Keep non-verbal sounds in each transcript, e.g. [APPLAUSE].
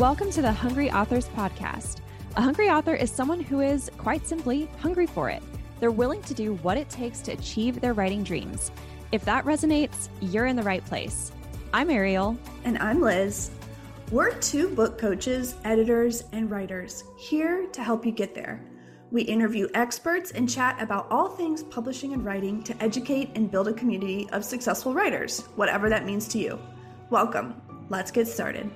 Welcome to the Hungry Authors Podcast. A hungry author is someone who is, quite simply, hungry for it. They're willing to do what it takes to achieve their writing dreams. If that resonates, you're in the right place. I'm Ariel. And I'm Liz. We're two book coaches, editors, and writers here to help you get there. We interview experts and chat about all things publishing and writing to educate and build a community of successful writers, whatever that means to you. Welcome. Let's get started.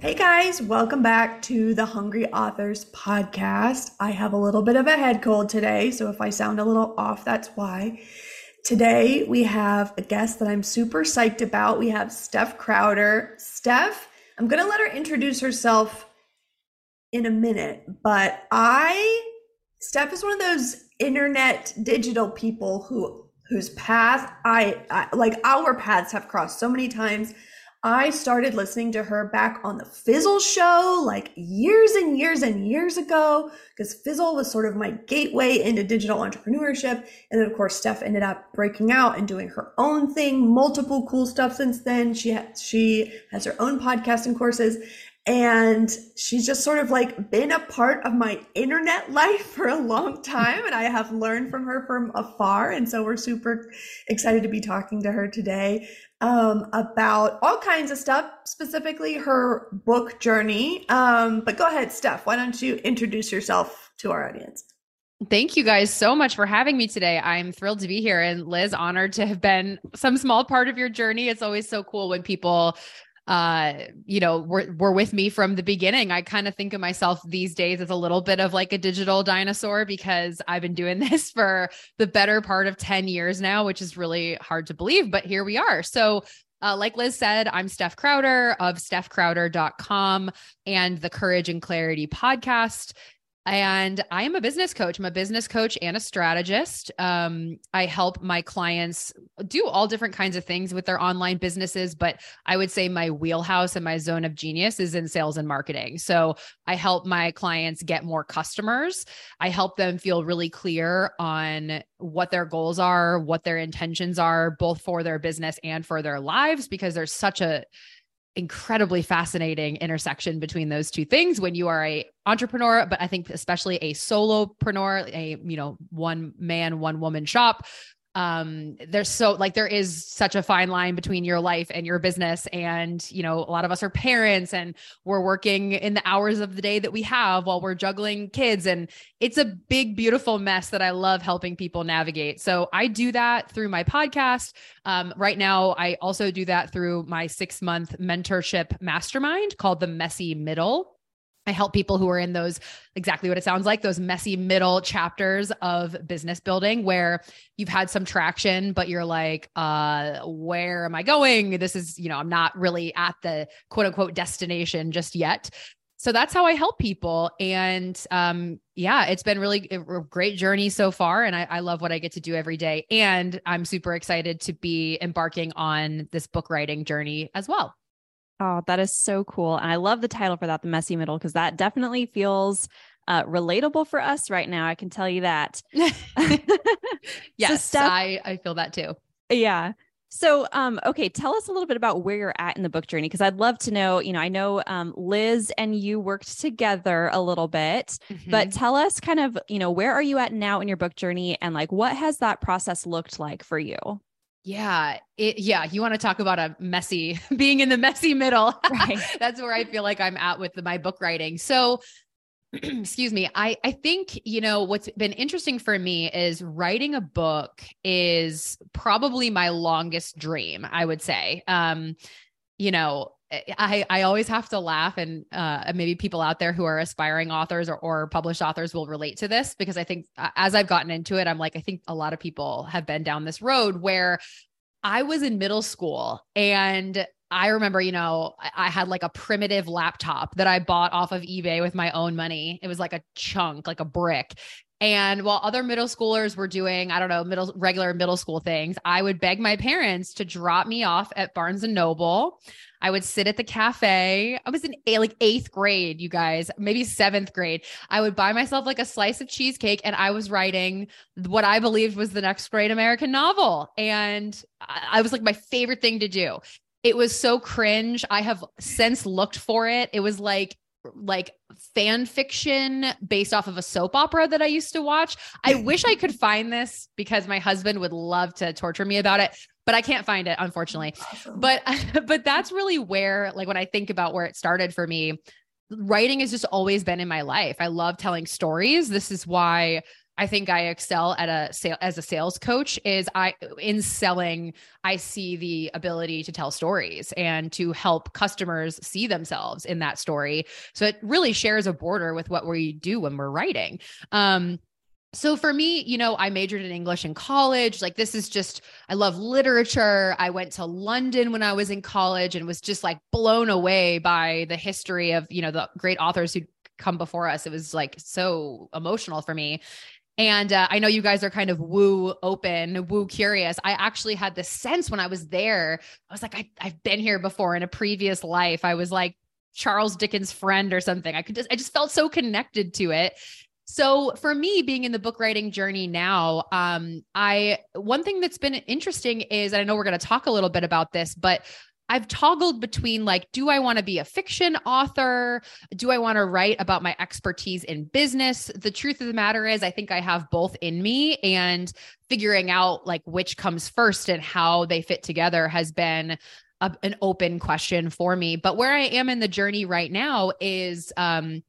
Hey guys, welcome back to the Hungry Authors podcast. I have a little bit of a head cold today, so if I sound a little off, that's why. Today we have a guest that I'm super psyched about. We have Steph Crowder. Steph, I'm going to let her introduce herself in a minute, but I, Steph is one of those internet digital people who whose path I, I like our paths have crossed so many times I started listening to her back on the Fizzle show like years and years and years ago because Fizzle was sort of my gateway into digital entrepreneurship. And then, of course, Steph ended up breaking out and doing her own thing, multiple cool stuff since then. She, ha- she has her own podcasting courses. And she's just sort of like been a part of my internet [LAUGHS] life for a long time. And I have learned from her from afar. And so we're super excited to be talking to her today um, about all kinds of stuff, specifically her book journey. Um, but go ahead, Steph, why don't you introduce yourself to our audience? Thank you guys so much for having me today. I'm thrilled to be here and Liz, honored to have been some small part of your journey. It's always so cool when people uh, you know, were, were with me from the beginning. I kind of think of myself these days as a little bit of like a digital dinosaur because I've been doing [LAUGHS] this for the better part of 10 years now, which is really hard to believe, but here we are. So uh, like Liz said, I'm Steph Crowder of stephcrowder.com and the Courage and Clarity podcast. And I am a business coach. I'm a business coach and a strategist. Um, I help my clients do all different kinds of things with their online businesses, but I would say my wheelhouse and my zone of genius is in sales and marketing. So I help my clients get more customers. I help them feel really clear on what their goals are, what their intentions are, both for their business and for their lives, because there's such a incredibly fascinating intersection between those two things when you are a entrepreneur but i think especially a solopreneur a you know one man one woman shop um there's so like there is such a fine line between your life and your business. And you know a lot of us are parents and we're working in the hours of the day that we have while we're juggling kids. And it's a big beautiful mess that i love helping people navigate. So i do that through my podcast. Um, right now i also do that through my six month mentorship mastermind called the messy middle I help people who are in those exactly what it sounds like those messy middle chapters of business building where you've had some traction but you're like uh where am I going? This is you know I'm not really at the quote unquote destination just yet. So that's how I help people. And um yeah it's been really a great journey so far and I, I love what I get to do every day. And I'm super excited to be embarking on this book writing journey as well Oh, that is so cool. And I love the title for that, The Messy Middle, because that definitely feels uh, relatable for us right now. I can tell you that. [LAUGHS] yes, so Steph, I, I feel that too. Yeah. So, um, okay, tell us a little bit about where you're at in the book journey, because I'd love to know. You know, I know um, Liz and you worked together a little bit, mm-hmm. but tell us kind of, you know, where are you at now in your book journey, and like what has that process looked like for you? Yeah, it yeah, you want to talk about a messy [LAUGHS] being in the messy middle. [LAUGHS] Right. That's where I feel like I'm at with the, my book writing. So, [CLEARS THROAT] excuse me, I I think, you know, what's been interesting for me is writing a book is probably my longest dream, I would say. Um, you know, I, I always have to laugh and uh, maybe people out there who are aspiring authors or, or published authors will relate to this because I think uh, as I've gotten into it, I'm like, I think a lot of people have been down this road where I was in middle school and I remember, you know, I had like a primitive laptop that I bought off of eBay with my own money. It was like a chunk, like a brick. And while other middle schoolers were doing, I don't know, middle regular middle school things, I would beg my parents to drop me off at Barnes and Noble. I would sit at the cafe. I was in like eighth grade, you guys, maybe seventh grade. I would buy myself like a slice of cheesecake and I was writing what I believed was the next great American novel. And I, was like my favorite thing to do. It was so cringe. I have since looked for it. It was like like fan fiction based off of a soap opera that I used to watch. I [LAUGHS] wish I could find this because my husband would love to torture me about it, but I can't find it unfortunately. But [LAUGHS] but that's really where like when I think about where it started for me, writing has just always been in my life. I love telling stories. This is why I think I excel at a sale as a sales coach is I in selling I see the ability to tell stories and to help customers see themselves in that story. So it really shares a border with what we do when we're writing. Um, so for me, you know, I majored in English in college. Like this is just I love literature. I went to London when I was in college and was just like blown away by the history of, you know, the great authors who come before us. It was like so emotional for me. And uh, I know you guys are kind of woo open, woo curious. I actually had this sense when I was there. I was like, I, I've been here before in a previous life. I was like Charles Dickens' friend or something. I could just, I just felt so connected to it. So for me, being in the book writing journey now, um, I one thing that's been interesting is I know we're going to talk a little bit about this, but I've toggled between like, do I want to be a fiction author? Do I want to write about my expertise in business? The truth of the matter is, I think I have both in me, and figuring out like which comes first and how they fit together has been a, an open question for me. But where I am in the journey right now is, um,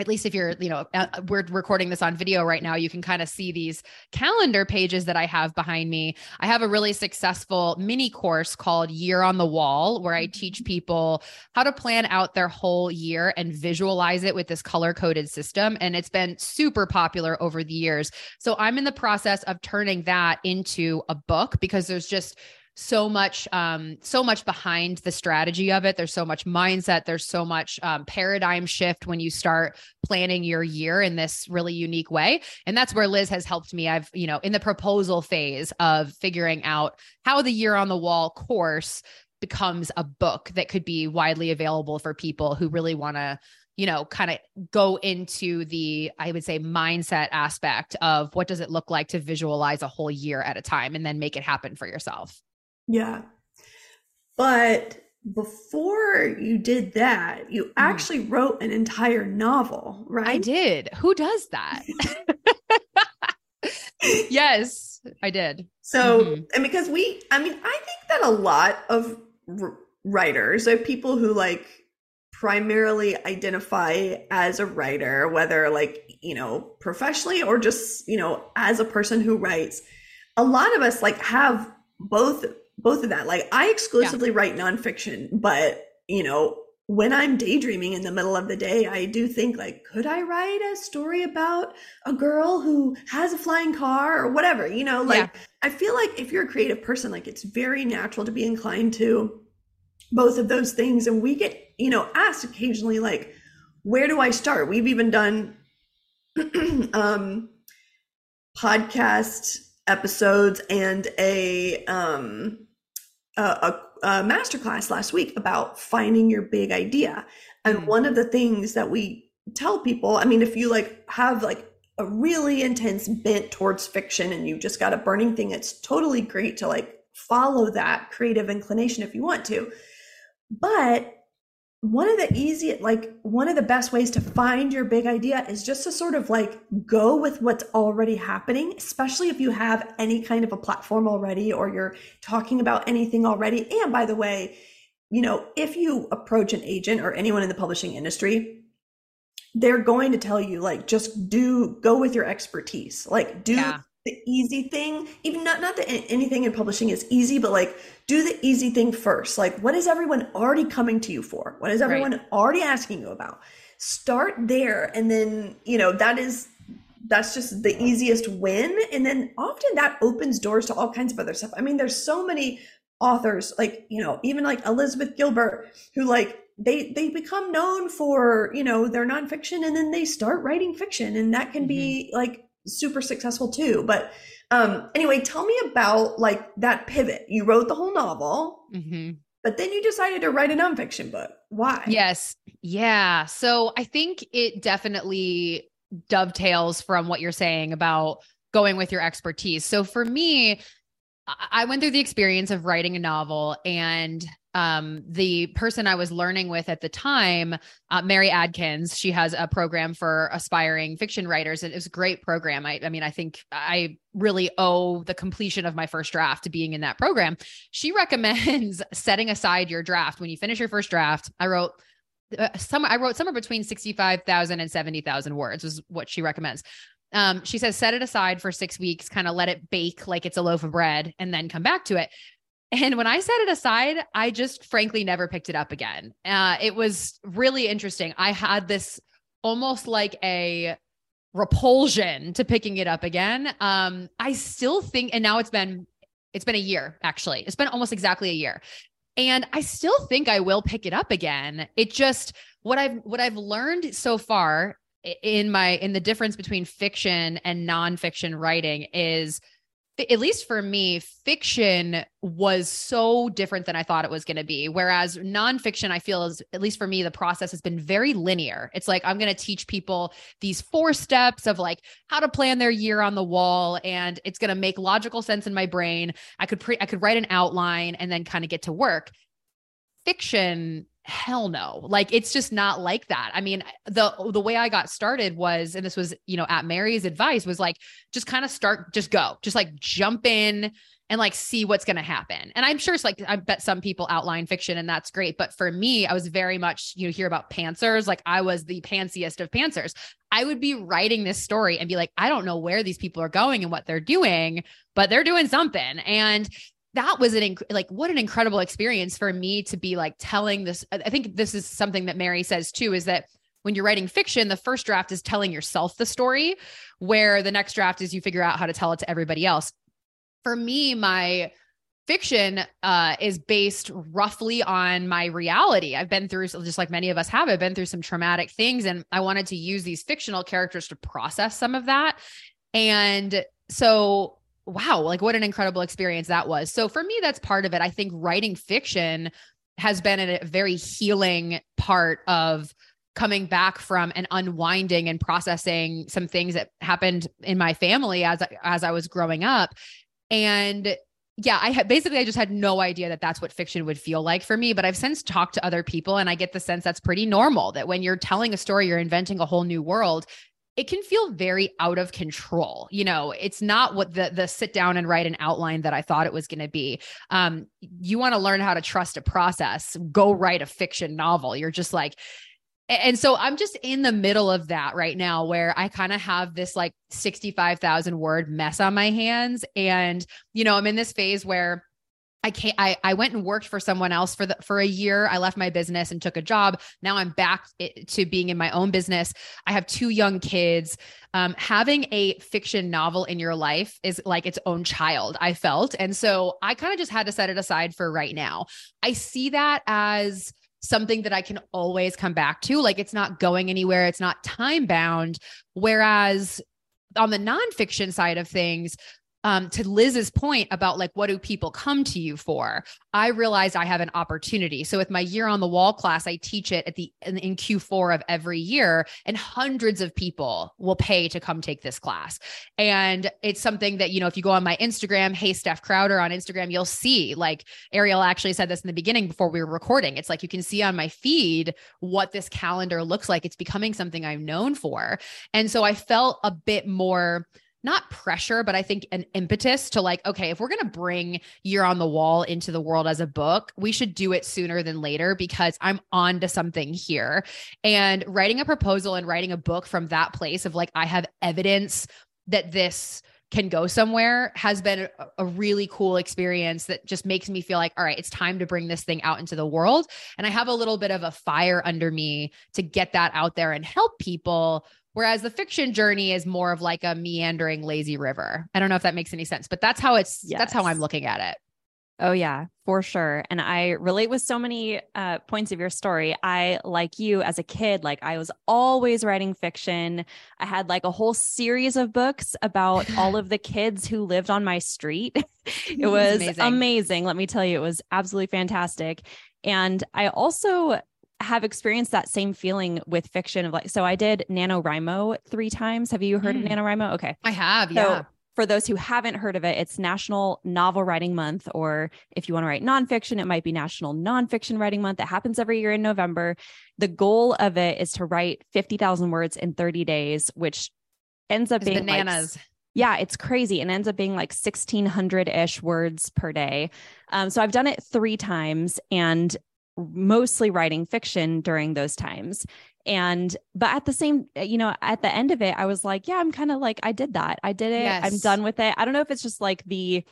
at least if you're, you know, uh, we're recording this on video right now, you can kind of see these calendar pages that I have behind me. I have a really successful mini course called Year on the Wall, where I teach mm-hmm. people how to plan out their whole year and visualize it with this color coded system. And it's been super popular over the years. So I'm in the process of turning that into a book because there's just so much um so much behind the strategy of it. There's so much mindset. There's so much um, paradigm shift when you start planning your year in this really unique way. And that's where liz has helped me. I've you know in the proposal phase of figuring out how the year on the wall course becomes a book that could be widely available for people who really want to you know, kind of go into the, I would say, mindset aspect of what does it look like to visualize a whole year at a time and then make it happen for yourself. Yeah. But before you did that, you mm. actually wrote an entire novel, right? I did. Who does that? [LAUGHS] yes, I did. So, mm-hmm. and because we, I mean, I think that a lot of r- writers are people who like primarily identify as a writer, whether like, you know, professionally or just, you know, as a person who writes. A lot of us like have both both of that. Like I exclusively yeah. write nonfiction, but you know, when I'm daydreaming in the middle of the day, I do think like, could I write a story about a girl who has a flying car or whatever? You know, like yeah. I feel like if you're a creative person, like it's very natural to be inclined to both of those things. And we get, you know, asked occasionally, like, where do I start? We've even done [CLEARS THROAT] um podcast episodes and a um a, a masterclass last week about finding your big idea. And mm-hmm. one of the things that we tell people, I mean, if you like have like a really intense bent towards fiction and you've just got a burning thing, it's totally great to like follow that creative inclination if you want to. But one of the easy like one of the best ways to find your big idea is just to sort of like go with what's already happening especially if you have any kind of a platform already or you're talking about anything already. And by the way you know if you approach an agent or anyone in the publishing industry they're going to tell you like just do go with your expertise. Like do yeah the easy thing even not not that anything in publishing is easy but like do the easy thing first like what is everyone already coming to you for what is everyone right. already asking you about start there and then you know that is that's just the easiest win and then often that opens doors to all kinds of other stuff i mean there's so many authors like you know even like elizabeth gilbert who like they they become known for you know their nonfiction and then they start writing fiction and that can mm-hmm. be like super successful too. But um, anyway, tell me about like that pivot. You wrote the whole novel, mm-hmm. but then you decided to write a nonfiction book. Why? Yes. Yeah. So I think it definitely dovetails from what you're saying about going with your expertise. So for me, I went through the experience of writing a novel and um, the person I was learning with at the time, uh, Mary Adkins, she has a program for aspiring fiction writers. And it was a great program. I, I mean, I think I really owe the completion of my first draft to being in that program. She [LAUGHS] recommends setting aside your draft when you finish your first draft. I wrote uh, some I wrote somewhere between 65,000 and 70,000 words was what she recommends. Um, she says set it aside for six weeks, kind of let it bake like it's a loaf of bread, and then come back to it. And when I set it aside, I just frankly never picked it up again. Uh, it was really interesting. I had this almost like a repulsion to picking it up again. Um, I still think, and now it's been it's been a year actually. It's been almost exactly a year. And I still think I will pick it up again. It just what I've what I've learned so far in my in the difference between fiction and nonfiction writing is at least for me, fiction was so different than I thought it was going to be. Whereas nonfiction, I feel is, at least for me, the process has been very linear. It's like, I'm going to teach people these four steps of like how to plan their year on the wall. And it's going to make logical sense in my brain. I could pre, I could write an outline and then kind of get to work. Fiction hell no. Like it's just not like that. I mean the the way i got started was and this was you know at mary's advice was like just kind of start just go just like jump in and like see what's going to happen. And i'm sure it's like i bet some people outline fiction and that's great but for me i was very much you know hear about pantsers. Like i was the pantsiest of pantsers. I would be writing this story and be like i don't know where these people are going and what they're doing but they're doing something. And that was an inc- like what an incredible experience for me to be like telling this i think this is something that mary says too is that when you're writing fiction the first draft is telling yourself the story where the next draft is you figure out how to tell it to everybody else. For me my fiction uh, is based roughly on my reality. I've been through just like many of us have i've been through some traumatic things and i wanted to use these fictional characters to process some of that. And so wow, like what an incredible experience that was. So for me, that's part of it. I think writing fiction has been a very healing part of coming back from and unwinding and processing some things that happened in my family as as I was growing up and yeah i basically i just had no idea that that's what fiction would feel like for me but i've since talked to other people and i get the sense that's pretty normal that when you're telling a story you're inventing a whole new world it can feel very out of control. You know, it's not what the the sit down and write an outline that I thought it was going to be. Um, you want to learn how to trust a process. Go write a fiction novel. You're just like, and so I'm just in the middle of that right now where I kind of have this like 65,000 word mess on my hands. And, you know, I'm in this phase where I can't I, I went and worked for someone else for the for a year. I left my business and took a job. Now I'm back to being in my own business. I have two young kids. Um, having a fiction novel in your life is like its own child, I felt. And so I kind of just had to set it aside for right now. I see that as something that I can always come back to. Like it's not going anywhere, it's not time bound. Whereas on the nonfiction side of things, um, to Liz's point about like, what do people come to you for? I realized I have an opportunity. So with my year on the wall class, I teach it at the in, in Q4 of every year, and hundreds of people will pay to come take this class. And it's something that you know, if you go on my Instagram, hey Steph Crowder on Instagram, you'll see like Ariel actually said this in the beginning before we were recording. It's like you can see on my feed what this calendar looks like. It's becoming something I'm known for, and so I felt a bit more not pressure, but I think an impetus to like, okay, if we're going to bring Year on the Wall into the world as a book, we should do it sooner than later because I'm on to something here. And writing a proposal and writing a book from that place of like, I have evidence that this can go somewhere has been a, a, really cool experience that just makes me feel like, all right, it's time to bring this thing out into the world. And I have a little bit of a fire under me to get that out there and help people Whereas the fiction journey is more of like a meandering lazy river. I don't know if that makes any sense, but that's how it's yes. that's how I'm looking at it. Oh, yeah, for sure. And I relate with so many uh, points of your story. I, like you, as a kid, like I was always writing fiction. I had like a whole series of books about all of the [LAUGHS] kids who lived on my street. [LAUGHS] it was amazing. amazing. Let me tell you, it was absolutely fantastic. And I also have experienced that same feeling with fiction of like, so I did NaNoWriMo three times. Have you heard mm. of NaNoWriMo? Okay. I have. Yeah. So for those who haven't heard of it, it's National Novel Writing Month, or if you want to write nonfiction, it might be National Nonfiction Writing Month. It happens every year in November. The goal of it is to write 50,000 words in 30 days, which ends up it's being bananas. Like, yeah, it's crazy. And ends up being like 1600 ish words per day. Um, so I've done it three times and mostly writing fiction during those times. And but at the same you know at the end of it i was like yeah i'm kind of like i did that. I did it. Yes. i'm done with it. I don't know if it's just like the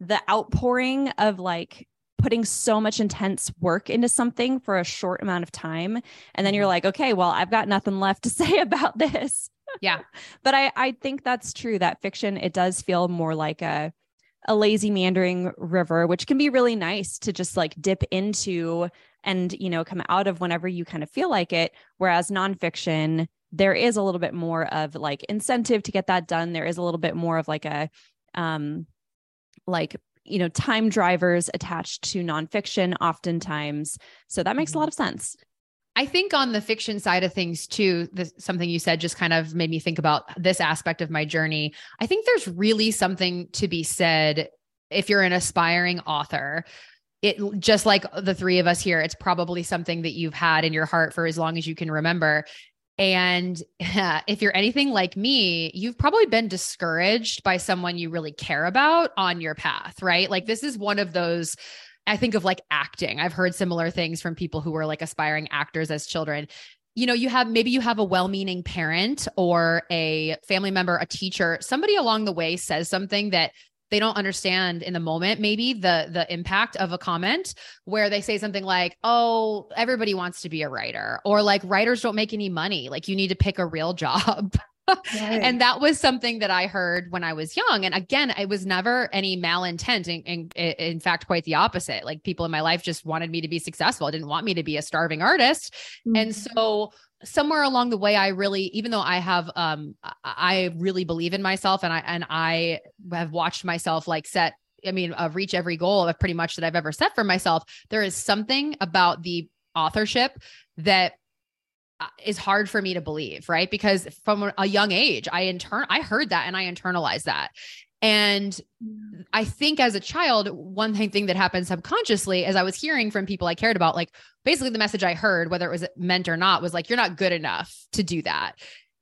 the outpouring of like putting so much intense work into something for a short amount of time. And then you're mm-hmm. like okay well i've got nothing left to [LAUGHS] say about this. Yeah. [LAUGHS] But i i think that's true that fiction it does feel more like a a lazy meandering river which can be really nice to just like dip into and you know come out of whenever you kind of feel like it whereas nonfiction there is a little bit more of like incentive to get that done there is a little bit more of like a um like you know time drivers attached to nonfiction oftentimes so that makes a lot mm-hmm. of sense I think on the fiction side of things too, this, something you said just kind of made me think about this aspect of my journey. I think there's really something to be said if you're an aspiring author it just like the three of us here, it's probably something that you've had in your heart for as long as you can remember. And [LAUGHS] if you're anything like me, you've probably been discouraged by someone you really care about on your path, right? Like this is one of those I think of like acting. I've heard similar things from people who were like aspiring actors as children. You know, you have maybe you have a well meaning parent or a family member, a teacher, somebody along the way says something that they don't understand in the moment maybe the the impact of a comment where they say something like oh everybody wants to be a writer or like writers don't make any money. Like you need to pick a real [LAUGHS] job Right. and that was something that I heard when I was young. And again, it was never any malintent. In, in, in, fact, quite the opposite. Like people in my life just wanted me to be successful, didn't want me to be a starving artist. Mm-hmm. And so somewhere along the way i really even though i have um i really believe in myself and i and i have watched myself like set i mean uh, reach every goal of pretty much that i've ever set for myself there is something about the authorship that Uh, is hard for me to believe right because from a young age i intern i heard that and i internalized that and I think as a child, one thing that happened subconsciously as I was hearing from people I cared about, like basically the message I heard, whether it was meant or not, was like, you're not good enough to do that.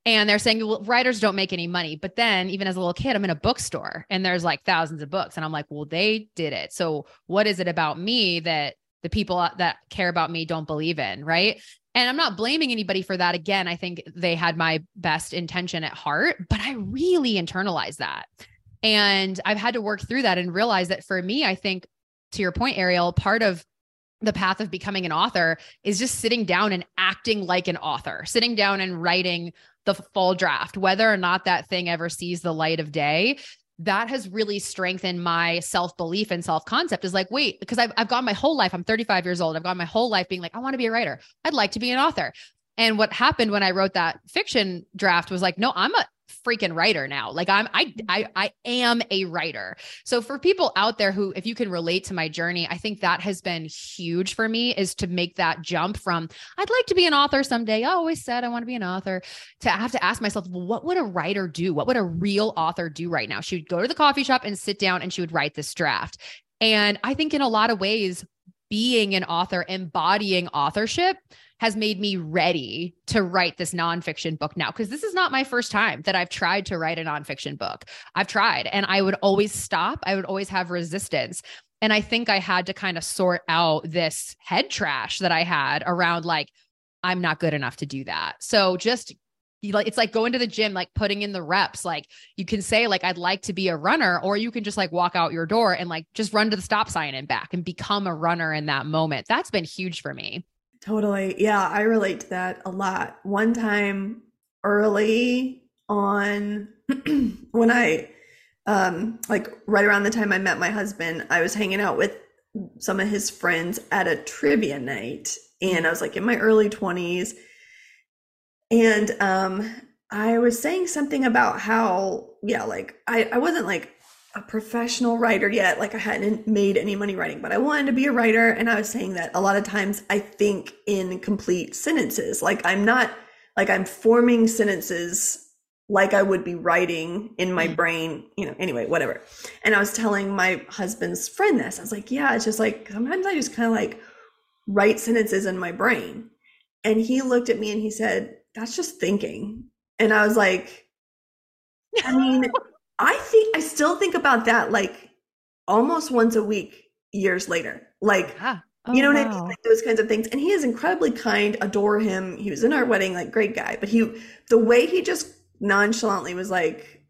And they're saying, well, writers don't make any money. But then, even as a little kid, I'm in a bookstore and there's like thousands of books. And I'm like, well, they did it. So, what is it about me that the people uh, that care about me don't believe in? Right. And I'm not blaming anybody for that. Again, I think they had my best intention at heart, but I really internalized that. And I've had to work through that and realize that for me, I think to your point, Ariel, part of the path of becoming an author is just sitting down and acting like an author, sitting down and writing the full draft, whether or not that thing ever sees the light of day. That has really strengthened my self belief and self concept. Is like, wait, because I've, I've gone my whole life, I'm 35 years old. I've gone my whole life being like, I want to be a writer. I'd like to be an author. And what happened when I wrote that fiction draft was like, no, I'm a freaking writer now. Like I'm I mm-hmm. I I am a writer. So for people out there who if you can relate to my journey, I think that has been huge for me is to make that jump from I'd like to be an author someday. I always said I want to be an author to have to ask myself, well, what would a writer do? What would a real author do right now? She would go to the coffee shop and sit down and she would write this draft. And I think in a lot of ways being an author, embodying authorship has made me ready to write this nonfiction book now. Because this is not my first time that I've tried to write a nonfiction book. I've tried and I would always stop, I would always have resistance. And I think I had to kind of sort out this head trash that I had around like, I'm not good enough to do that. So just it's like going to the gym like putting in the reps like you can say like i'd like to be a runner or you can just like walk out your door and like just run to the stop sign and back and become a runner in that moment that's been huge for me Totally. Yeah, I relate to that a lot. One time early on [CLEARS THROAT] when I um like right around the time I met my husband, I was hanging out with some of his friends at a trivia night and I was like in my early 20s and um I was saying something about how yeah like I I wasn't like a professional writer yet like I hadn't made any money writing but I wanted to be a writer and I was saying that a lot of times I think in complete sentences like I'm not like I'm forming sentences like I would be writing in my mm. brain, you know, anyway, whatever. And I was telling my husband's friend this. I was like, yeah, it's just like sometimes I just kind of like write sentences in my brain. And he looked at me and he said, that's just thinking. And I was like, I mean, [LAUGHS] I think I still think about that like almost once a week years later. Like, ah. oh, you know what wow. I mean? Like those kinds of things. And he is incredibly kind, adore him. He was in our wedding, like great guy. But he, the way he just nonchalantly was like,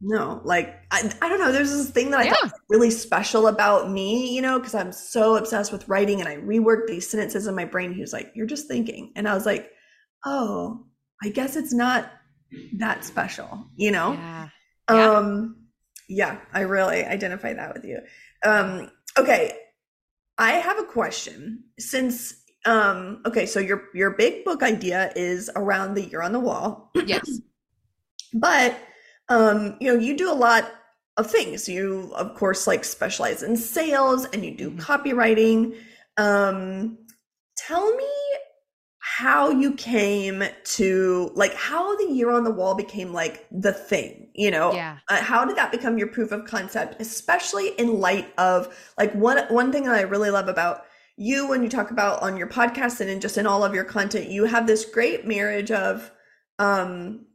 no, like I, I don't know. There's this thing that I yeah. thought really special about me, you know, because I'm so obsessed with writing and I rework these sentences in my brain. He was like, You're just thinking. And I was like, Oh, I guess it's not that special, you know? Yeah. Um yeah, I really identify that with you. Um, okay. I have a question. Since um, okay, so your your big book idea is around the year on the wall. Yes. [CLEARS THROAT] But um, you know, you do a lot of things. You of course like specialize in sales and you do mm-hmm. copywriting. Um, tell me how you came to like how the year on the wall became like the thing you know yeah uh, how did that become your proof of concept especially in light of like one one thing that i really love about you when you talk about on your podcast and in just in all of your content you have this great marriage of um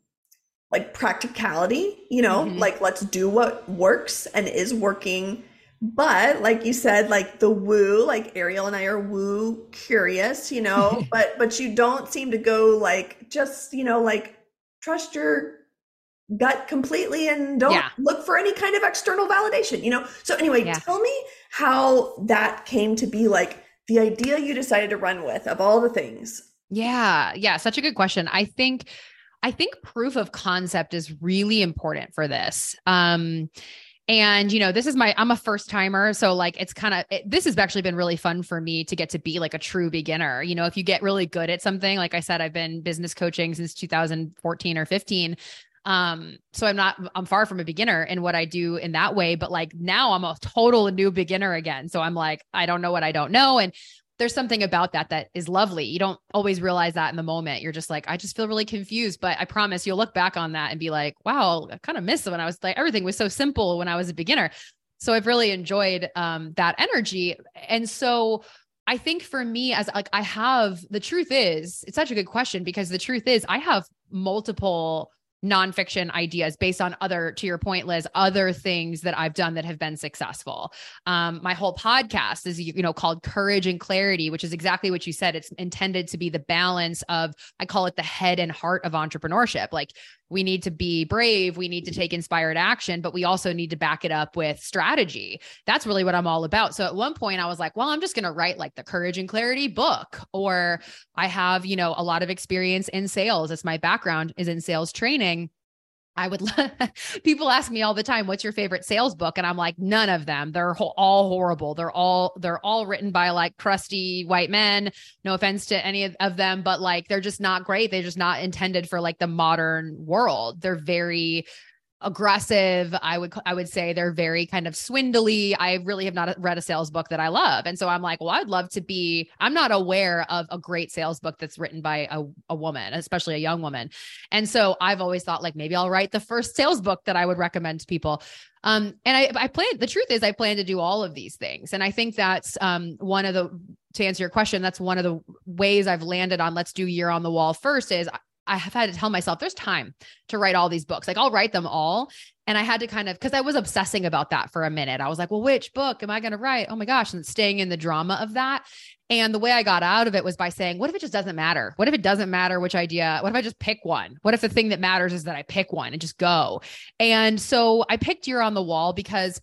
like practicality, you know, mm-hmm. like let's do what works and is working. But like you said, like the woo, like Ariel and I are woo curious, you know, [LAUGHS] but but you don't seem to go like just, you know, like trust your gut completely and don't yeah. look for any kind of external validation, you know? So anyway, yeah. tell me how that came to be like the idea you decided to run with of all the things. Yeah. Yeah. Such a good question. I think I think proof of concept is really important for this. Um, and you know this is my i'm a first timer. So like it's kind of it, this has actually been really fun for me to get to be like a true beginner. You know if you get really good at something like i said i've been business coaching since 2014 or 15 um so i'm not i'm far from a beginner in what i do in that way but like now i'm a total new beginner again. So i'm like i don't know what i don't know. And there's something about that that is lovely. You don't always realize that in the moment. You're just like, I just feel really confused. But I promise you'll look back on that and be like, wow, I kind of missed when I was like, everything was so simple when I was a beginner. So I've really enjoyed um, that energy. And so I think for me, as like I have the truth is, it's such a good question because the truth is, I have multiple nonfiction ideas based on other, to your point, Liz, other things that I've done that have been successful. Um, my whole podcast is, you know, called Courage and Clarity, which is exactly what you said. It's intended to be the balance of, I call it the head and heart of entrepreneurship. Like we need to be brave, we need to take inspired action, but we also need to back it up with strategy. That's really what I'm all about. So at one point I was like, well, I'm just going to write like the courage and clarity book or I have, you know, a lot of experience in sales. as my background is in sales training. I would [LAUGHS] people ask me all the time, what's your favorite sales book? And I'm like, none of them. They're ho- all horrible. They're all, they're all written by like crusty white men. No offense to any of, of them, but like, they're just not great. They're just not intended for like the modern world. They're very, aggressive. I would I would say they're very kind of swindly. I really have not read a sales book that I love. And so I'm like, well, I'd love to be I'm not aware of a great sales book that's written by a, a woman, especially a young woman. And so I've always thought like maybe I'll write the first sales book that I would recommend to people. Um, and I, I plan, the truth is I plan to do all of these things. And I think that's um, one of the, to answer your question, that's one of the ways I've landed on let's do year on the wall first is I have had to tell myself there's time to write all these books. Like I'll write them all. And I had to kind of, because I was obsessing about that for a minute. I was like, well, which book am I going to write? Oh my gosh. And staying in the drama of that. And the way I got out of it was by saying, what if it just doesn't matter? What if it doesn't matter which idea? What if I just pick one? What if the thing that matters is that I pick one and just go? And so I picked Year on the Wall because,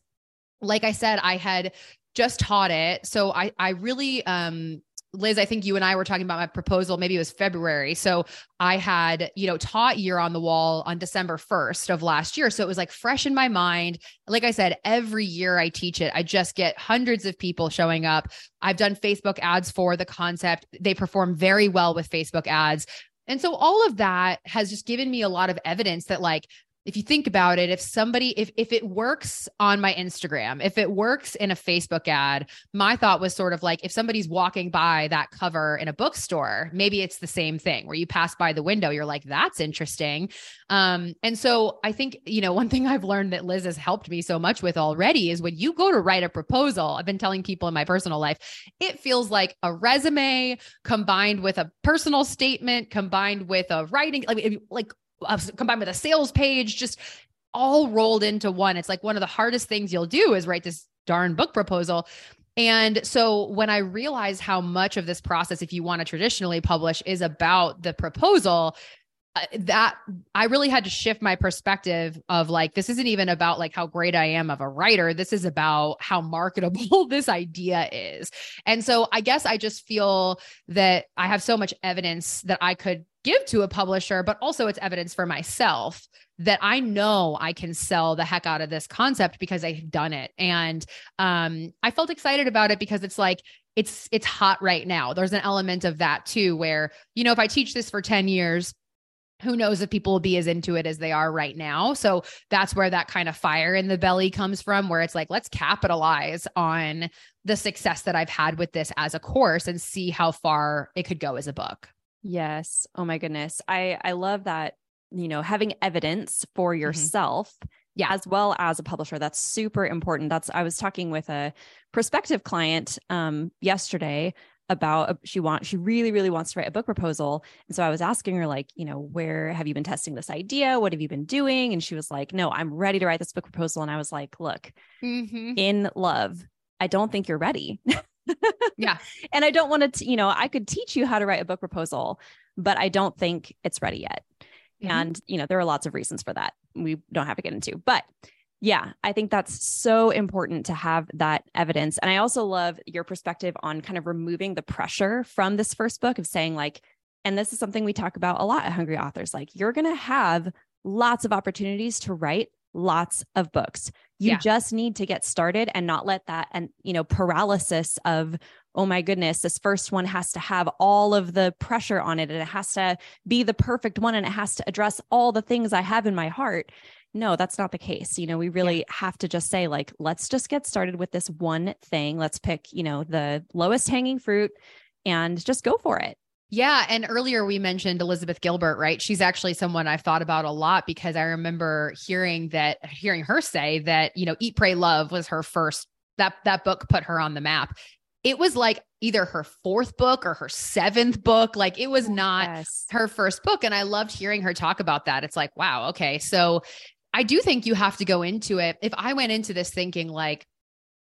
like I said, I had just taught it. So I, I really, um, Liz, I think you and I were talking about my proposal. Maybe it was February. So I had, you know, taught year on the wall on December 1st of last year. So it was like fresh in my mind. Like I said, every year I teach it, I just get hundreds of people showing up. I've done Facebook ads for the concept. They perform very well with Facebook ads. And so all of that has just given me a lot of evidence that like if you think about it if somebody if if it works on my Instagram if it works in a Facebook ad my thought was sort of like if somebody's walking by that cover in a bookstore maybe it's the same thing where you pass by the window you're like that's interesting. Um and so I think you know [LAUGHS] one thing I've learned that Liz has helped me so much with already is when you go to write a proposal I've been telling people in my personal life it feels like a resume combined with a personal statement combined with a writing like like uh, combined with a sales page, just all rolled into one. It's like one of the hardest things you'll do is write this darn book proposal. And so when I realized how much of this process, if you want to traditionally publish, is about the proposal, that I really had to shift my perspective of like, this isn't even about like how great I am of a writer. This is about how marketable [LAUGHS] this idea is. And so I guess I just feel that I have so much evidence that I could give to a publisher, but also it's evidence for myself that I know I can sell the heck out of this concept because I've done it. And um, I felt excited about it because it's like, it's it's hot right now. There's an element of that too, where, you know, if I teach this for 10 years, who knows if people will be as into it as they are right now. So that's where that kind of fire in the belly comes from, where it's like, let's capitalize on the success that I've had with this as a course and see how far it could go as a book. Yes. Oh my goodness. I I love that, you know, having evidence for mm-hmm. yourself. Mm-hmm. Yeah. As well as a publisher. That's super important. That's I was talking with a prospective client um yesterday about she wants she really really wants to write a book proposal and so i was asking her like you know where have you been testing this idea what have you been doing and she was like no i'm ready to write this book proposal and i was like look mm-hmm. in love i don't think you're ready yeah. [LAUGHS] And I don't want to, you know, I could teach you how to write a book proposal, but I don't think it's ready yet. Mm-hmm. And, you know, there are lots of reasons for that. We don't have to get into, but yeah, I think that's so important to have that evidence. And I also love your perspective on kind of removing the pressure from this first book of saying, like, and this is something we talk about a lot at Hungry Authors like, you're going to have lots of opportunities to write lots of books. You yeah. just need to get started and not let that and you know paralysis of oh my goodness this first one has to have all of the pressure on it and it has to be the perfect one and it has to address all the things I have in my heart. No, that's not the case. You know, we really yeah. have to just say like let's just get started with this one thing. Let's pick, you know, the lowest hanging fruit and just go for it. Yeah. And earlier we mentioned Elizabeth Gilbert, right? She's actually someone I've thought about a lot because I remember hearing that, hearing her say that, you know, Eat, Pray, Love was her first, that, that book put her on the map. It was like either her fourth book or her seventh book. Like it was not yes. her first book. And I loved hearing her talk about that. It's like, wow, okay. So I do think you have to go into it. If I went into this thinking like,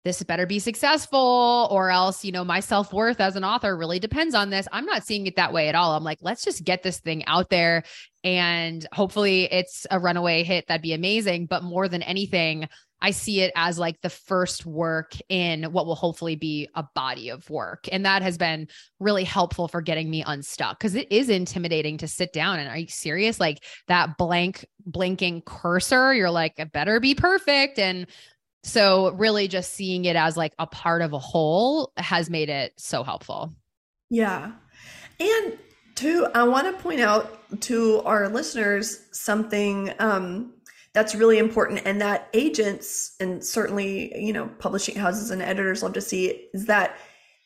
this better be successful or else you know my self-worth as an author really depends on this i'm not seeing it that way at all. I'm like let's just get this thing out there and hopefully it's a runaway hit. That'd be amazing. But more than anything i see it as like the first work in what will hopefully be a body of work and that has been really helpful for getting me unstuck because it is intimidating to sit down and are you serious like that blank blinking cursor you're like it better be perfect and so really just seeing it as like a part of a whole has made it so helpful. Yeah. And two, I want to point out to our listeners something um, that's really important and that agents and certainly, you know, publishing houses and editors love to see is that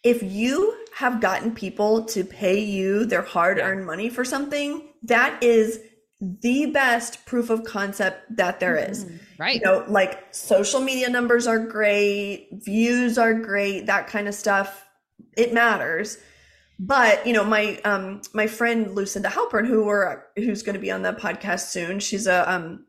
if you have gotten people to pay you their hard earned money for something, that is the best proof of concept that there is. Mm-hmm. Right. You know, like social media numbers are great, views are great, that kind of stuff. It matters. But, you know, my um my friend Lucinda Halpern, who we're who's going to be on the podcast soon, she's a um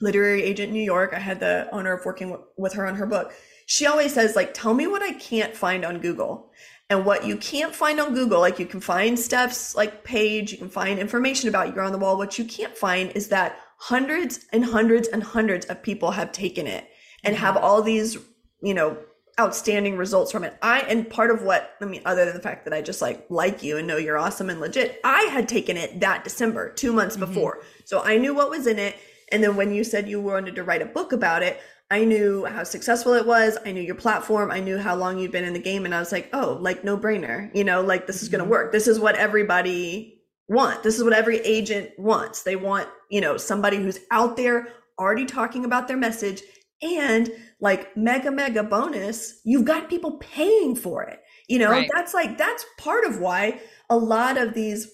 literary agent in New York. I had the honor of working w- with her on her book. She always says like tell me what I can't find on Google. And what you can't find on Google, like you can find Steph's like page, you can find information about year on the wall. What you can't find is that hundreds and hundreds and hundreds of people have taken it and have mm-hmm. all these, you know, outstanding results from it. I and part of what I mean, other than the fact that I just like like you and know you're awesome and legit, I had taken it that December, two months mm-hmm. before. So I knew what was in it. And then when you said you wanted to write a book about it, I knew how successful it was. I knew your platform. I knew how long you'd been in the game. And I was like, oh, like no brainer. You know, like this is going to mm-hmm. work. This is what everybody want. This is what every agent wants. They want, you know, somebody who's out there already talking about their message and like mega mega bonus you've got people paying for it you know right. that's like that's part of why a lot of these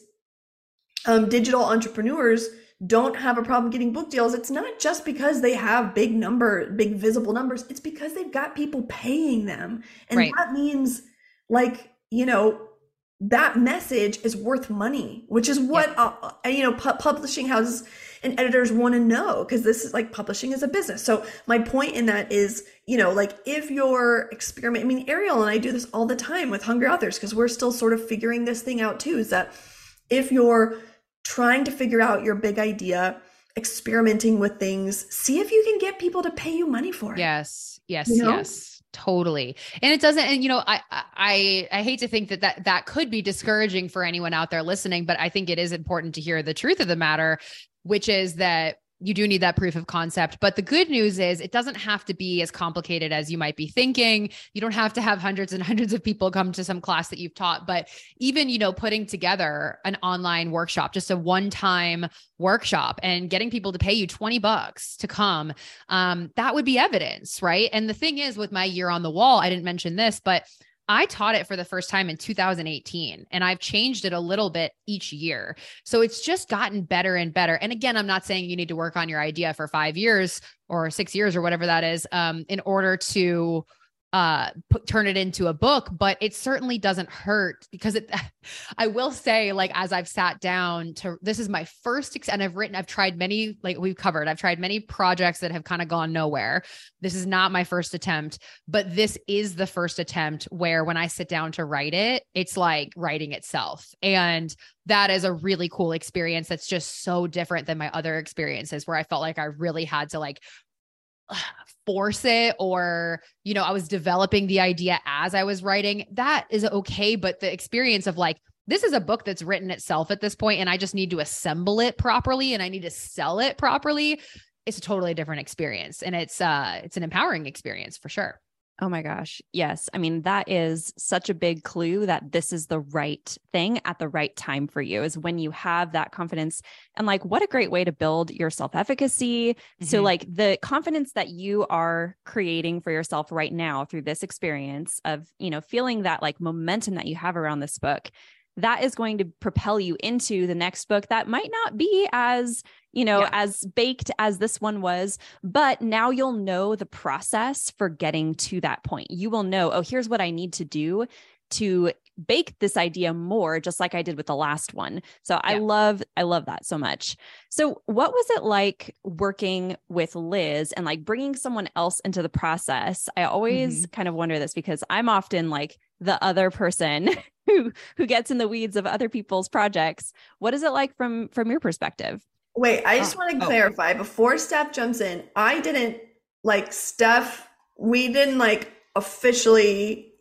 um, digital entrepreneurs don't have a problem getting book deals it's not just because they have big number big visible numbers it's because they've got people paying them and right. that means like you know that message is worth money which is what yep. uh, you know pu- publishing houses and editors want to know because this is like publishing is a business. So my point in that is, you know, like if you're experiment, I mean, Ariel and I do this all the time with hungry authors because we're still sort of figuring this thing out too. Is that if you're trying to figure out your big idea, experimenting with things, see if you can get people to pay you money for it. Yes, yes, you know? yes totally and it doesn't and you know I, I i hate to think that that that could be discouraging for anyone out there listening but i think it is important to hear the truth of the matter which is that you do need that proof of concept. But the good news is it doesn't have to be as complicated as you might be thinking. You don't have to have hundreds and hundreds of people come to some class that you've taught, but even, you know, putting together an online workshop, just a one-time workshop and getting people to pay you 20 bucks to come, um, that would be evidence, right? And the thing is with my year on the wall, I didn't mention this, but I taught it for the first time in 2018 and I've changed it a little bit each year. So it's just gotten better and better. And again, I'm not saying you need to work on your idea for 5 years or 6 years or whatever that is um, in order to uh put, turn it into a book but it certainly doesn't hurt because it [LAUGHS] i will say like as i've sat down to this is my first and i've written i've tried many like we've covered i've tried many projects that have kind of gone nowhere. This is not my first attempt but this is the first attempt where when i sit down to write it it's like writing itself. And that is a really cool experience that's just so different than my other experiences where i felt like i really had to like [SIGHS] force it or you know i was developing the idea as i was writing that is okay but the experience of like this is a book that's written itself at this point and i just need to assemble it properly and i need to sell it properly it's a totally different experience and it's uh it's an empowering experience for sure Oh my gosh. Yes. I mean, that is such a big clue that this is the right thing at the right time for you is when you have that confidence. And like, what a great way to build your self efficacy. Mm-hmm. So, like, the confidence that you are creating for yourself right now through this experience of, you know, feeling that like momentum that you have around this book that is going to propel you into the next book that might not be as you know, yeah. as baked as this one was. But now you'll know the process for getting to that point. You will know, oh, here's what I need to do to bake this idea more just like I did with the last one. So yeah. I love I love that so much. So what was it like working with Liz and like bringing someone else into the process? I always mm-hmm. kind of wonder this because I'm often like the other person [LAUGHS] who who gets in the weeds of other people's projects. What is it like from from your perspective? Wait, I just uh, oh, want to oh. clarify before Steph jumps in. I didn't like Steph. We didn't like officially.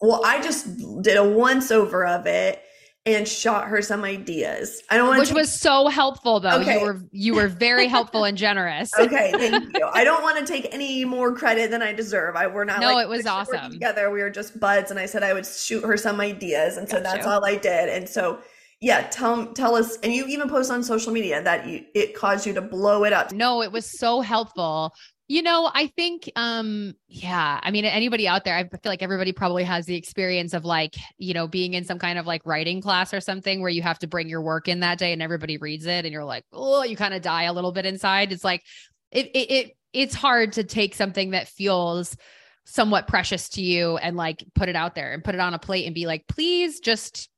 Well, I just did a once over of it and shot her some ideas. I don't want which was so helpful though. Okay. You were you were very helpful and generous. [LAUGHS] Okay, thank you. I don't want to take any more credit than I deserve. I we're not. No, like, it was awesome. Together, we were just buds, and I said I would shoot her some ideas, and so that's you. all I did. And so yeah tell tell us and you even post on social media that you it caused you to blow it up. No it was so helpful. You know i think um yeah i mean anybody out there i feel like everybody probably has the experience of like you know being in some kind of like writing class or something where you have to bring your work in that day and everybody reads it and you're like oh you kind of die a little bit inside. It's like it, it, it it's hard to take something that feels somewhat precious to you and like put it out there and put it on a plate and be like please just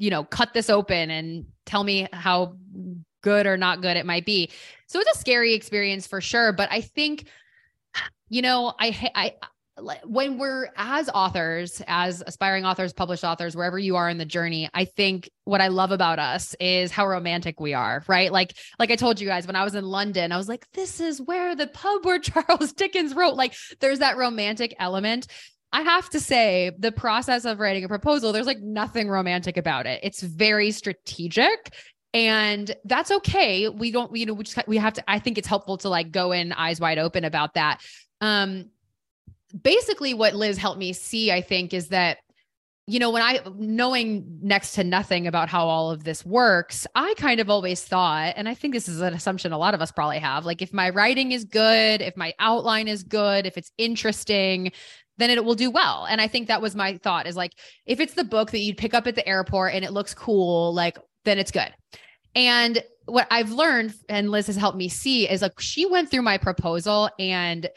you know, cut this open and tell me how good or not good it might be. So it's a scary experience for sure. But I think, you know, I, I, when we're as authors, as aspiring authors, published authors, wherever you are in the journey, I think what I love about us is how romantic we are, right? Like, like I told you guys when I was in London, I was like, this is where the pub where [LAUGHS] Charles Dickens wrote. Like, there's that romantic element. I have to say, the process of writing a proposal, there's like nothing romantic about it. It's very strategic and that's okay. We don't, you know, we just, we have to, I think it's helpful to like go in eyes wide open about that. Um, basically what Liz helped me see, I think, is that you know, when I knowing next to nothing about how all of this works, I kind of always thought, and I think this is an assumption a lot of us probably have, like if my writing is good, if my outline is good, if it's interesting, then it will do well. And I think that was my thought is like, if it's the book that you'd pick up at the airport and it looks cool, like, then it's good. And what I've learned, and Liz has helped me see, is like she went through my proposal and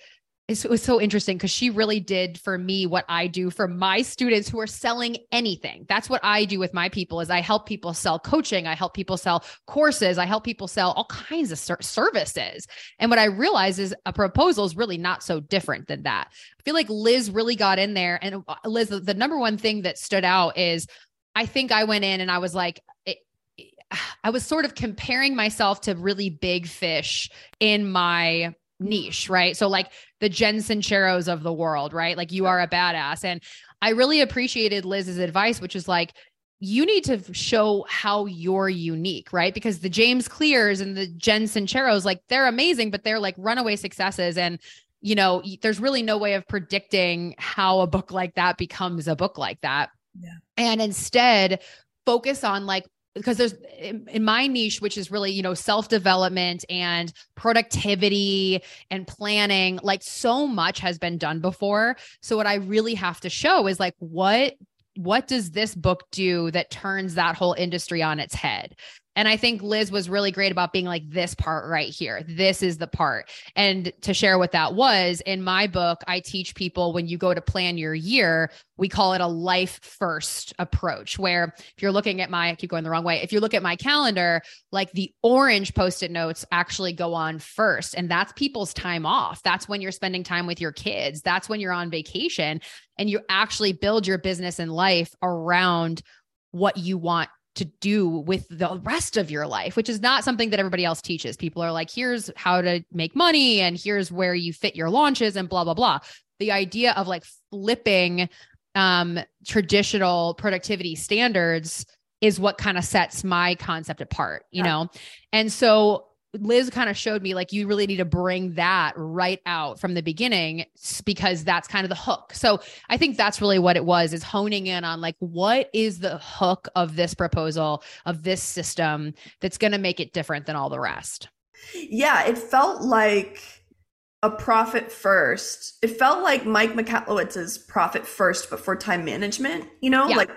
it was so interesting because she really did for me what I do for my students who are selling anything. That's what I do with my people is I help people sell coaching, I help people sell courses, I help people sell all kinds of ser- services. And what I realize is a proposal is really not so different than that. I feel like Liz really got in there and uh, Liz the number one thing that stood out is I think I went in and I was like [SIGHS] I was sort of comparing myself to really big fish in my niche, right? So like the Jen Sinceros of the world, right? Like you are a badass. And I really appreciated Liz's advice, which is like, you need to show how you're unique, right? Because the James Clears and the Jen Sinceros, like they're amazing, but they're like runaway successes. And, you know, there's really no way of predicting how a book like that becomes a book like that. Yeah. And instead, focus on like because there's in, my niche which is really you know self development and productivity and planning like so much has been done before. So what i really have to show is like what what does this book do that turns that whole industry on its head and I think Liz was really great about being like, this part right here. This is the part. And to share what that was in my book, I teach people when you go to plan your year, we call it a life first approach, where if you're looking at my, I keep going the wrong way. If you look at my calendar, like the orange post it notes actually go on first. And that's people's time off. That's when you're spending time with your kids. That's when you're on vacation and you actually build your business and life around what you want to do with the rest of your life, which is not something that everybody else teaches. People are like, here's how to make money and here's where you fit your launches and blah, blah, blah. The idea of like flipping um, traditional productivity standards is what kind of sets my concept apart, you yeah. know? And so Liz kind of showed me like you really need to bring that right out from the beginning because that's kind of the hook. So I think that's really what it was is honing in on like what is the hook of this proposal of this system that's going to make it different than all the rest. Yeah, it felt like a profit first. It felt like Mike Michalowicz's profit first, but for time management, you know, yeah. like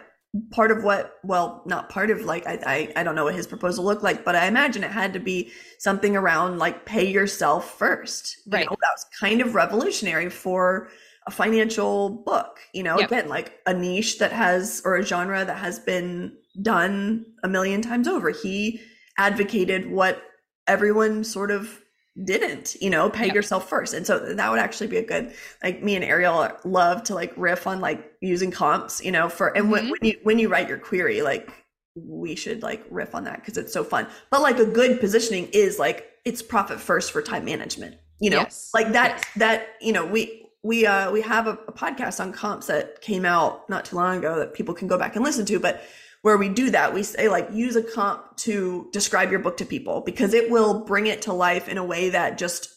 part of what well not part of like I, I i don't know what his proposal looked like but i imagine it had to be something around like pay yourself first. Right. you know, that was kind of revolutionary for a financial book you know? Yep. again like a niche that has or a genre that has been done a million times over. He advocated what everyone sort of didn't you know pay yep. yourself first and so that would actually be a good like me and ariel love to like riff on like using comps you know for and mm-hmm. when, when you when you write your query like we should like riff on that because it's so fun but like a good positioning is like it's profit first for time management you know yes. like that yes. that you know we we uh we have a, a podcast on comps that came out not too long ago that people can go back and listen to but where we do that, we say like use a comp to describe your book to people because it will bring it to life in a way that just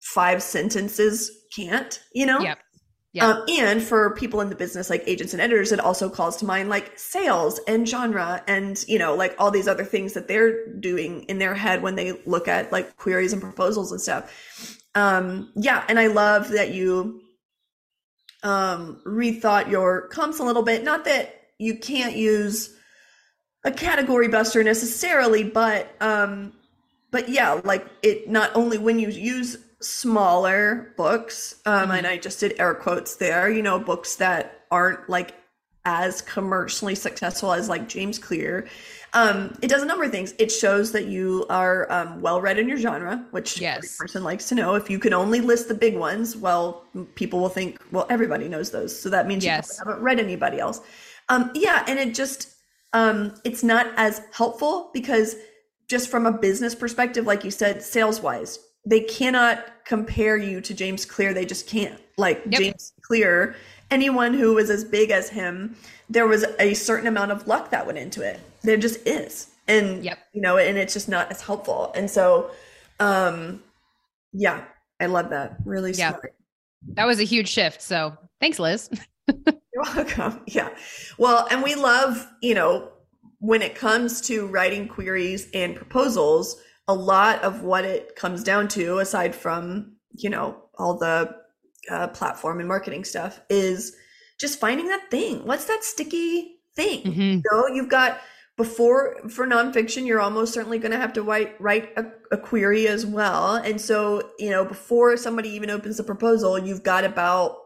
five sentences can't, you know? Yep. Yeah. Um, and for people in the business, like agents and editors, it also calls to mind like sales and genre and, you know, like all these other things that they're doing in their head when they look at like queries and proposals and stuff. Um, yeah. And I love that you um, rethought your comps a little bit. Not that you can't use a category buster necessarily, but um, but yeah, like it not only when you use smaller books, um, mm-hmm. and I just did air quotes there, you know, books that aren't like as commercially successful as like James Clear. Um, it does a number of things. It shows that you are um, well read in your genre, which yes. every person likes to know. If you can only list the big ones, well, people will think, well, everybody knows those, so that means yes. you haven't read anybody else. Um, yeah, and it just um, it's not as helpful because just from a business perspective, like you said, sales wise, they cannot compare you to James Clear. They just can't. Like yep. James Clear anyone who was as big as him, there was a certain amount of luck that went into it. There just is. And yep. you know, and it's just not as helpful. And so um yeah, I love that. Really yeah. smart. That was a huge shift. So thanks, Liz. [LAUGHS] You're welcome. [LAUGHS] Yeah. Well, and we love, you know, when it comes to writing queries and proposals, a lot of what it comes down to, aside from, you know, all the uh, platform and marketing stuff, is just finding that thing. What's that sticky thing? Mm-hmm. You know, you've got before for nonfiction, you're almost certainly going to have to write write a, a, query as well. And so, you know, before somebody even opens the proposal, you've got about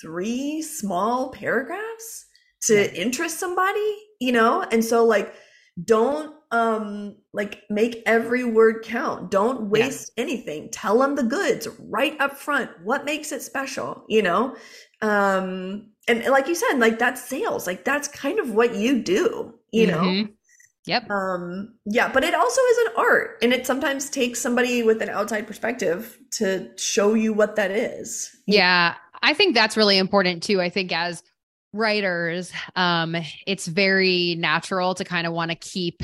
three small paragraphs to yeah. interest somebody, you know? And so like don't um like make every word count. Don't waste yeah. anything. Tell them the goods right up front. What makes it special, you know? Um and like you said, like that's sales. Like that's kind of what you do, you mm-hmm. know? Yep. Um, yeah, but it also is an art and it sometimes takes somebody with an outside perspective to show you what that is. Yeah. I think that's really important too. I think as writers, um, it's very natural to kind of want to keep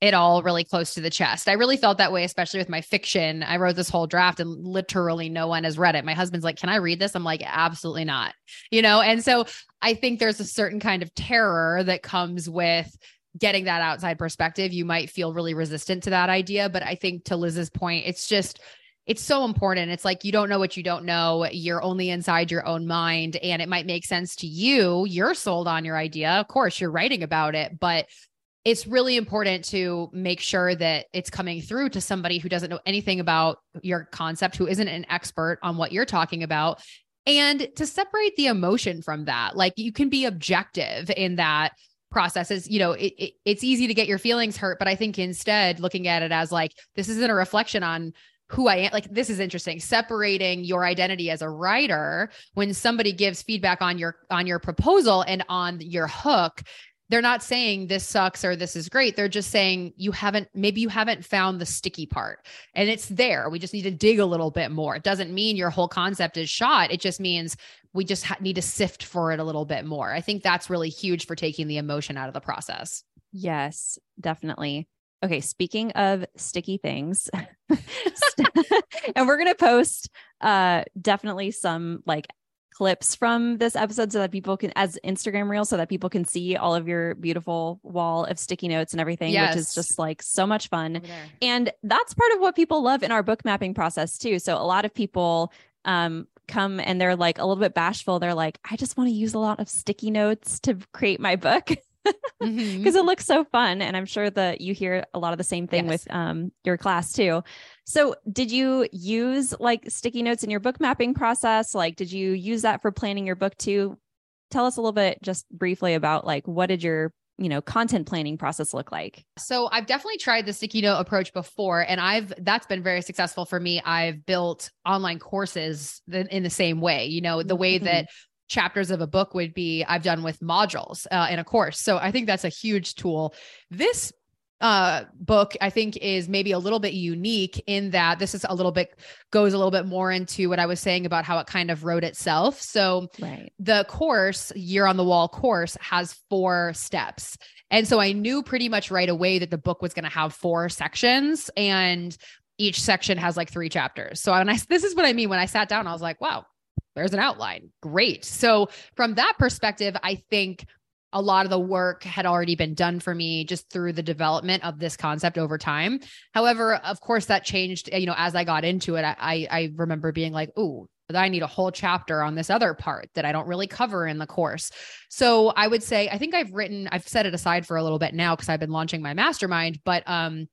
it all really close to the chest. I really felt that way, especially with my fiction. I wrote this whole draft and literally no one has read it. My husband's like, Can I read this? I'm like, Absolutely not. You know, and so I think there's a certain kind of terror that comes with getting that outside perspective. You might feel really resistant to that idea. But I think to Liz's point, it's just, it's so important. It's like you don't know what you don't know. You're only inside your own mind, and it might make sense to you. You're sold on your idea. Of course, you're writing about it, but it's really important to make sure that it's coming through to somebody who doesn't know anything about your concept, who isn't an expert on what you're talking about, and to separate the emotion from that. Like you can be objective in that processes you know it, it, it's easy to get your feelings hurt but i think instead looking at it as like this isn't a reflection on who I am. Like this is interesting. Separating your identity as a writer when somebody gives feedback on your on your proposal and on your hook, they're not saying this sucks or this is great. They're just saying you haven't maybe you haven't found the sticky part. And it's there. We just need to dig a little bit more. It doesn't mean your whole concept is shot. It just means we just ha- need to sift for it a little bit more. I think that's really huge for taking the emotion out of the process. Yes, definitely. Okay, speaking of sticky things, [LAUGHS] [LAUGHS] and we're gonna post uh definitely some like clips from this episode so that people can as Instagram reel so that people can see all of your beautiful wall of sticky notes and everything, yes. which is just like so much fun. And that's part of what people love in our book mapping process too. So a lot of people um come and they're like a little bit bashful. They're like, I just want to use a lot of sticky notes to create my book [LAUGHS] because mm-hmm. it looks so fun and i'm sure that you hear a lot of the same thing yes. with um, your class too so did you use like sticky notes in your book mapping process like did you use that for planning your book too tell us a little bit just briefly about like what did your you know content planning process look like so i've definitely tried the sticky note approach before and i've that's been very successful for me i've built online courses in the same way you know the way mm-hmm. that chapters of a book would be I've done with modules uh, in a course. So I think that's a huge tool. This uh, book I think is maybe a little bit unique in that this is a little bit goes a little bit more into what I was saying about how it kind of wrote itself. So right. the course, year on the wall course has four steps. And so I knew pretty much right away that the book was going to have four sections and each section has like three chapters. So when I this is what I mean when I sat down I was like, wow, there's an outline. Great. So, from that perspective, I think a lot of the work had already been done for me just through the development of this concept over time. However, of course, that changed, you know, as I got into it. I, I remember being like, ooh, I need a whole chapter on this other part that I don't really cover in the course. So I would say, I think I've written, I've set it aside for a little bit now because I've been launching my mastermind, but um,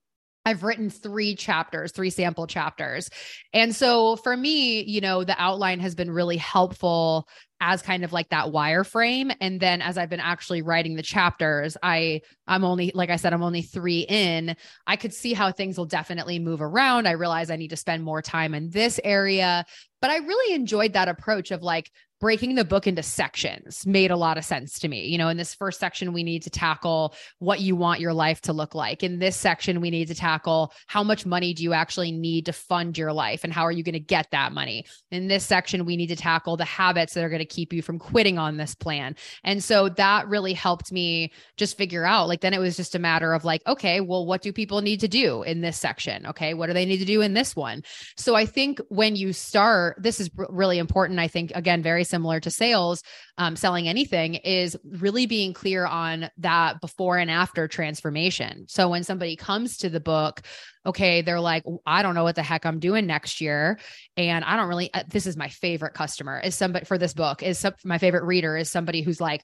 I've written three chapters, three sample chapters. And so for me, you know, the outline has been really helpful as kind of like that wireframe and then as I've been actually writing the chapters, I I'm only like I said I'm only 3 in. I could see how things will definitely move around. I realize I need to spend more time in this area, but I really enjoyed that approach of like breaking the book into sections made a lot of sense to me. You know, in this first section, we need to tackle what you want your life to look like. In this section, we need to tackle how much money do you actually need to fund your life and how are you going to get that money. In this section, we need to tackle the habits that are going to keep you from quitting on this plan. And so that really helped me just figure out like, then it was just a matter of like, okay, well, what do people need to do in this section? Okay. What do they need to do in this one? So I think when you start, this is really important. I think, again, very similar to sales, um, selling anything is really being clear on that before and after transformation. So when somebody comes to the book, okay, they're like, I don't know what the heck I'm doing next year. And I don't really, uh, this is my favorite customer is somebody for this book is some, my favorite reader is somebody who's like,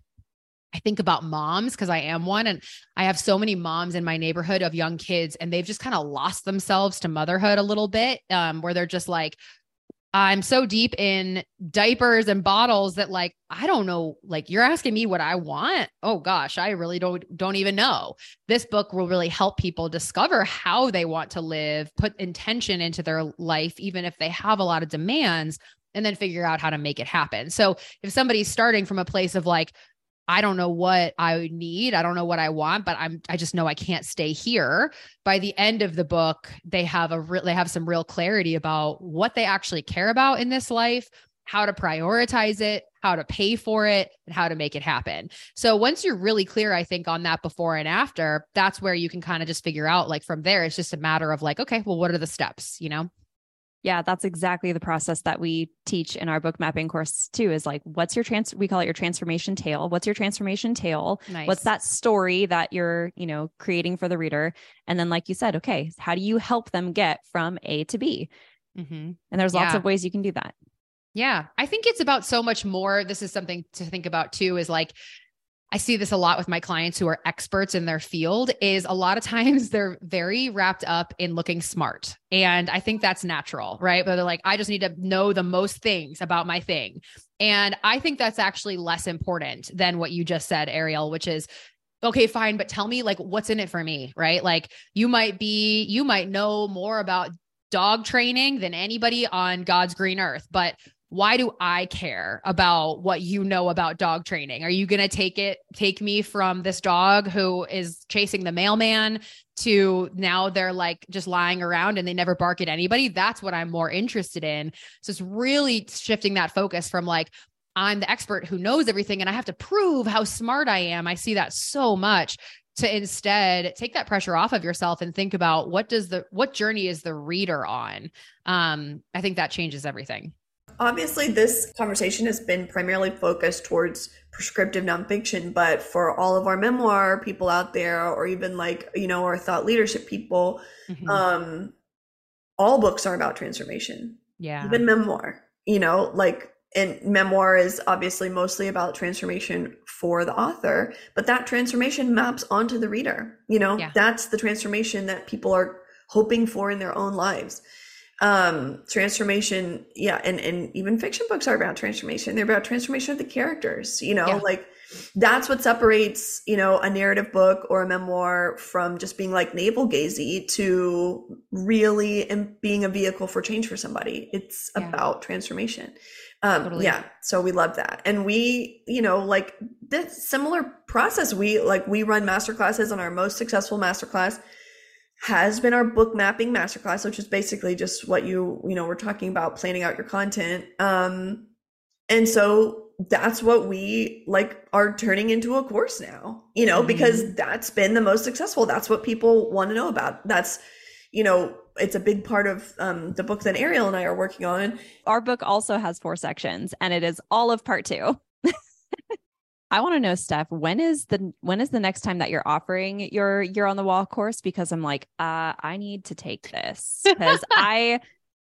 I think about moms because I am one and I have so many moms in my neighborhood of young kids and they've just kind of lost themselves to motherhood a little bit um, where they're just like I'm so deep in diapers and bottles that like I don't know like you're asking me what I want. Oh gosh, I really don't don't even know. This book will really help people discover how they want to live, put intention into their life even if they have a lot of demands and then figure out how to make it happen. So if somebody's starting from a place of like I don't know what I need. I don't know what I want, but I'm I just know I can't stay here. By the end of the book, they have a re- they have some real clarity about what they actually care about in this life, how to prioritize it, how to pay for it, and how to make it happen. So once you're really clear, I think on that before and after, that's where you can kind of just figure out like from there it's just a matter of like okay, well what are the steps, you know? Yeah, that's exactly the process that we teach in our book mapping course too is like what's your trans we call it your transformation tale. What's your transformation tale? Nice. What's that story that you're, you know, creating for the reader? And then like you said, okay, how do you help them get from A to B? Mm-hmm. And there's lots yeah. of ways you can do that. Yeah. I think it's about so much more. This is something to think about too is like I see this a lot with my clients who are experts in their field is a lot of times [LAUGHS] they're very wrapped up in looking smart. And I think that's natural, right? But they're like, I just need to know the most things about my thing. And I think that's actually less important than what you just said, Ariel, which is okay, fine, but tell me like what's in it for me, right? Like you might be, you might know more about dog training than anybody on God's green earth, but why do I care about what you know about dog training? Are you going to take it, take me from this dog who is chasing the mailman to now they're like just lying around and they never bark at anybody? That's what I'm more interested in. So it's really shifting that focus from like, I'm the expert who knows everything and I have to prove how smart I am. I see that so much to instead take that pressure off of yourself and think about what does the what journey is the reader on um i think that changes everything obviously this conversation has been primarily focused towards prescriptive nonfiction but for all of our memoir people out there or even like you know our thought leadership people mm-hmm. um all books are about transformation yeah even memoir you know like and memoir is obviously mostly about transformation for the author but that transformation maps onto the reader you know yeah. that's the transformation that people are hoping for in their own lives um transformation yeah and and even fiction books are about transformation they're about transformation of the characters you know yeah. like that's what separates you know a narrative book or a memoir from just being like navel gazy to really being a vehicle for change for somebody it's yeah. about transformation um totally. yeah so we love that and we you know like this similar process we like we run master classes on our most successful master class has been our book mapping masterclass, which is basically just what you, you know, we're talking about planning out your content. Um, and so that's what we like are turning into a course now, you know, mm-hmm. because that's been the most successful. That's what people want to know about. That's, you know, it's a big part of um, the book that Ariel and I are working on. Our book also has four sections, and it is all of part two. I want to know, Steph, when is the when is the next time that you're offering your year on the wall course? Because I'm like, uh, I need to take this [LAUGHS] because I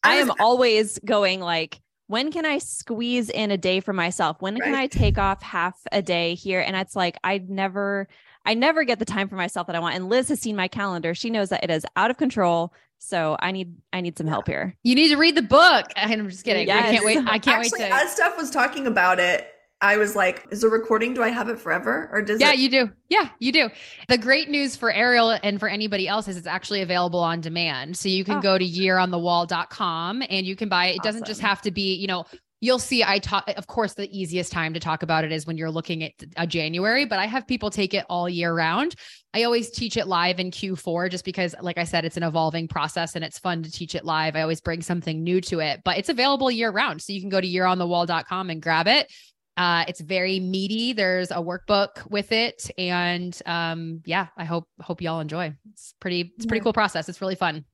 I am always going like, when can I squeeze in a day for myself? When right. can I take off half a day here? And it's like I never I never get the time for myself that I want. And Liz has seen my calendar. She knows that it is out of control. So I need I need some help here. You need to read the book. I'm just kidding. Yes. I can't wait. I can't Actually, wait to as Steph was talking about it, I was like, is the recording, do I have it forever or does Yeah, it- you do. Yeah, you do. The great news for Ariel and for anybody else is it's actually available on demand. So you can oh. go to yearonthewall.com and you can buy it. It awesome. doesn't just have to be, you know, you'll see I talk of course the easiest time to talk about it is when you're looking at a January, but I have people take it all year round. I always teach it live in Q4 just because like I said it's an evolving process and it's fun to teach it live. I always bring something new to it, but it's available year round. So you can go to yearonthewall.com and grab it. Uh, it's very meaty. There's a workbook with it, and um, yeah, I hope hope y'all enjoy. It's pretty. It's pretty cool process. It's really fun.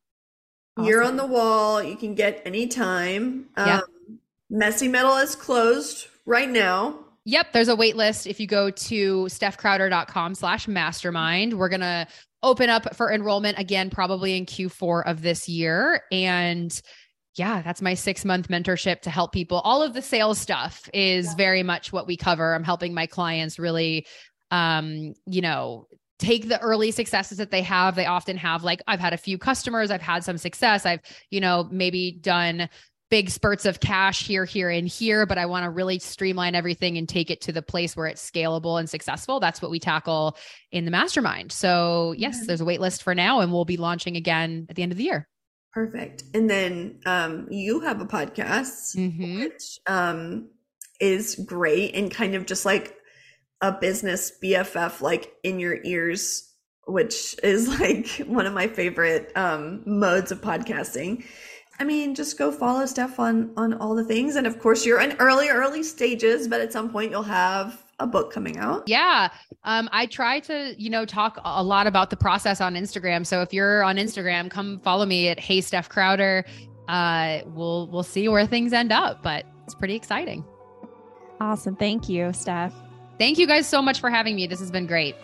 Awesome. Year on the wall. You can get anytime. Um, yeah. Messy Middle is closed right now. Yep, there's a wait list. If you go to stephcrowder.com slash mastermind, we're gonna open up for enrollment again, probably in Q4 of this year. And yeah, that's my six month mentorship to help people. All of the sales stuff is yeah. very much what we cover. I'm helping my clients really, um, you know, take the early successes that they have. They often have like, I've had a few customers, I've had some success, I've, you know, maybe done big spurts of cash here, here, and here, but I want to really streamline everything and take it to the place where it's scalable and successful. That's what we tackle in the mastermind. So, yes, there's a wait list for now, and we'll be launching again at the end of the year. Perfect. And then um, you have a podcast, mm-hmm. which um, is great and kind of just like a business BFF, like in your ears, which is [LAUGHS] like one of my favorite um, modes of podcasting. I mean, just go follow Steph on on all the things, and of course, you're in early early stages, but at some point you'll have a book coming out. Yeah. Um, I try to, you know, talk a lot about the process on Instagram. So if you're on Instagram, come follow me at Hey Steph Crowder. Uh, we'll we'll see where things end up, but it's pretty exciting. Awesome. Thank you, Steph. Thank you guys so much for having me. This has been great.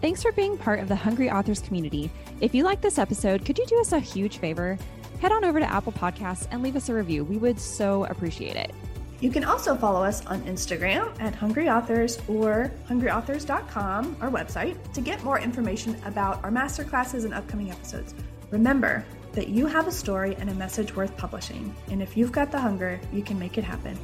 Thanks for being part of the Hungry Authors community. If you like this episode, could you do us a huge favor? Head on over to Apple Podcasts and leave us a review. We would so appreciate it. You can also follow us on Instagram at Hungry Authors or hungryauthors.com, our website, to get more information about our masterclasses and upcoming episodes. Remember that you have a story and a message worth publishing, and if you've got the hunger, you can make it happen.